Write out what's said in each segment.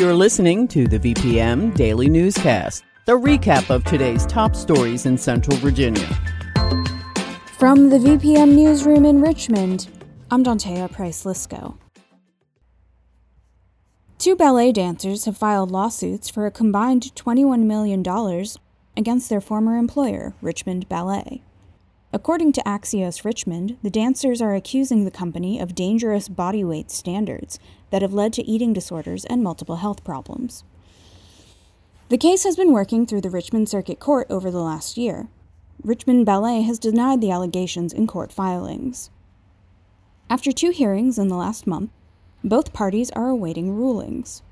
You're listening to the VPM Daily Newscast, the recap of today's top stories in Central Virginia. From the VPM Newsroom in Richmond, I'm Dawnthea Price Lisco. Two ballet dancers have filed lawsuits for a combined $21 million against their former employer, Richmond Ballet. According to Axios Richmond, the dancers are accusing the company of dangerous body weight standards that have led to eating disorders and multiple health problems. The case has been working through the Richmond Circuit Court over the last year. Richmond Ballet has denied the allegations in court filings. After two hearings in the last month, both parties are awaiting rulings.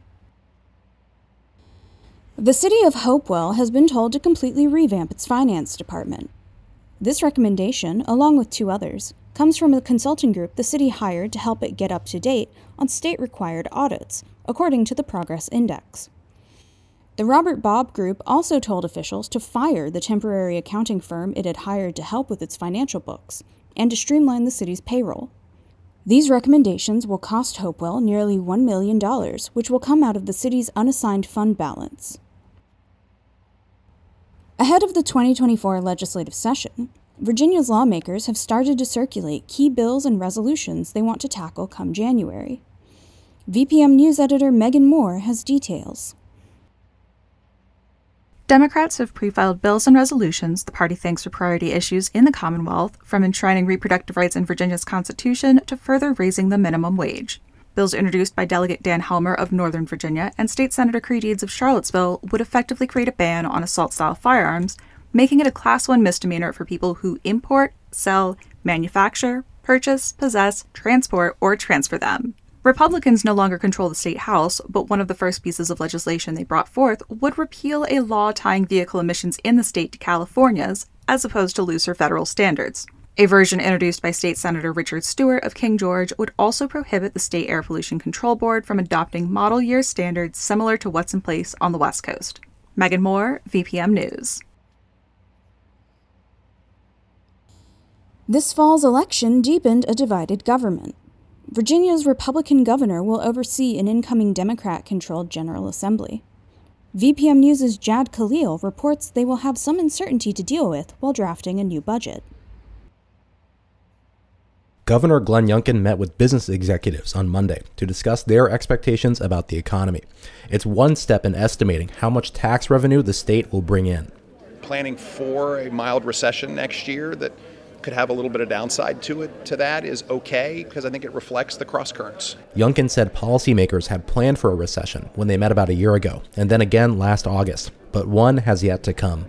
The city of Hopewell has been told to completely revamp its finance department. This recommendation, along with two others, comes from a consulting group the city hired to help it get up to date on state required audits, according to the Progress Index. The Robert Bobb Group also told officials to fire the temporary accounting firm it had hired to help with its financial books and to streamline the city's payroll. These recommendations will cost Hopewell nearly $1 million, which will come out of the city's unassigned fund balance. Ahead of the 2024 legislative session, Virginia's lawmakers have started to circulate key bills and resolutions they want to tackle come January. VPM News editor Megan Moore has details. Democrats have pre filed bills and resolutions the party thinks are priority issues in the Commonwealth, from enshrining reproductive rights in Virginia's Constitution to further raising the minimum wage. Bills introduced by Delegate Dan Helmer of Northern Virginia and State Senator Creigh Deeds of Charlottesville would effectively create a ban on assault style firearms, making it a Class 1 misdemeanor for people who import, sell, manufacture, purchase, possess, transport, or transfer them. Republicans no longer control the state house, but one of the first pieces of legislation they brought forth would repeal a law tying vehicle emissions in the state to California's, as opposed to looser federal standards. A version introduced by State Senator Richard Stewart of King George would also prohibit the State Air Pollution Control Board from adopting model year standards similar to what's in place on the West Coast. Megan Moore, VPM News. This fall's election deepened a divided government. Virginia's Republican governor will oversee an incoming Democrat controlled General Assembly. VPM News' Jad Khalil reports they will have some uncertainty to deal with while drafting a new budget. Governor Glenn Youngkin met with business executives on Monday to discuss their expectations about the economy. It's one step in estimating how much tax revenue the state will bring in. Planning for a mild recession next year that could have a little bit of downside to it to that is okay because I think it reflects the cross currents. Youngkin said policymakers had planned for a recession when they met about a year ago, and then again last August, but one has yet to come.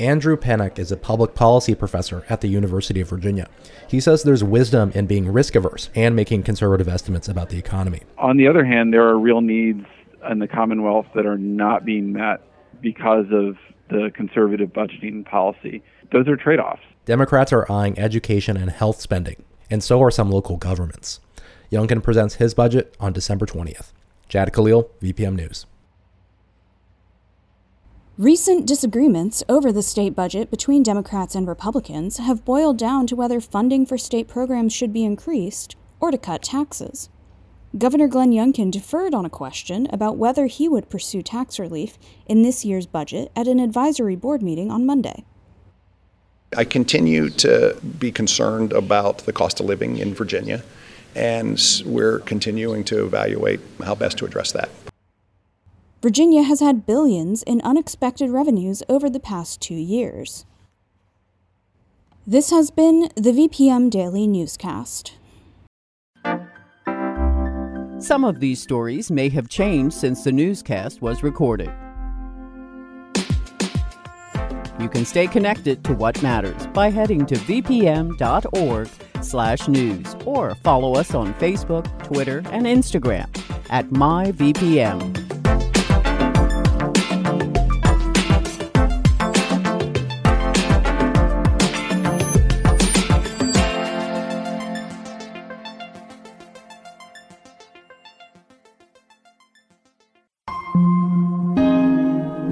Andrew Pennock is a public policy professor at the University of Virginia. He says there's wisdom in being risk averse and making conservative estimates about the economy. On the other hand, there are real needs in the Commonwealth that are not being met because of the conservative budgeting policy. Those are trade offs. Democrats are eyeing education and health spending, and so are some local governments. Youngkin presents his budget on December 20th. Jad Khalil, VPM News. Recent disagreements over the state budget between Democrats and Republicans have boiled down to whether funding for state programs should be increased or to cut taxes. Governor Glenn Youngkin deferred on a question about whether he would pursue tax relief in this year's budget at an advisory board meeting on Monday. I continue to be concerned about the cost of living in Virginia, and we're continuing to evaluate how best to address that. Virginia has had billions in unexpected revenues over the past two years. This has been the VPM Daily Newscast. Some of these stories may have changed since the newscast was recorded. You can stay connected to what matters by heading to vpm.org/news or follow us on Facebook, Twitter, and Instagram at myvpm.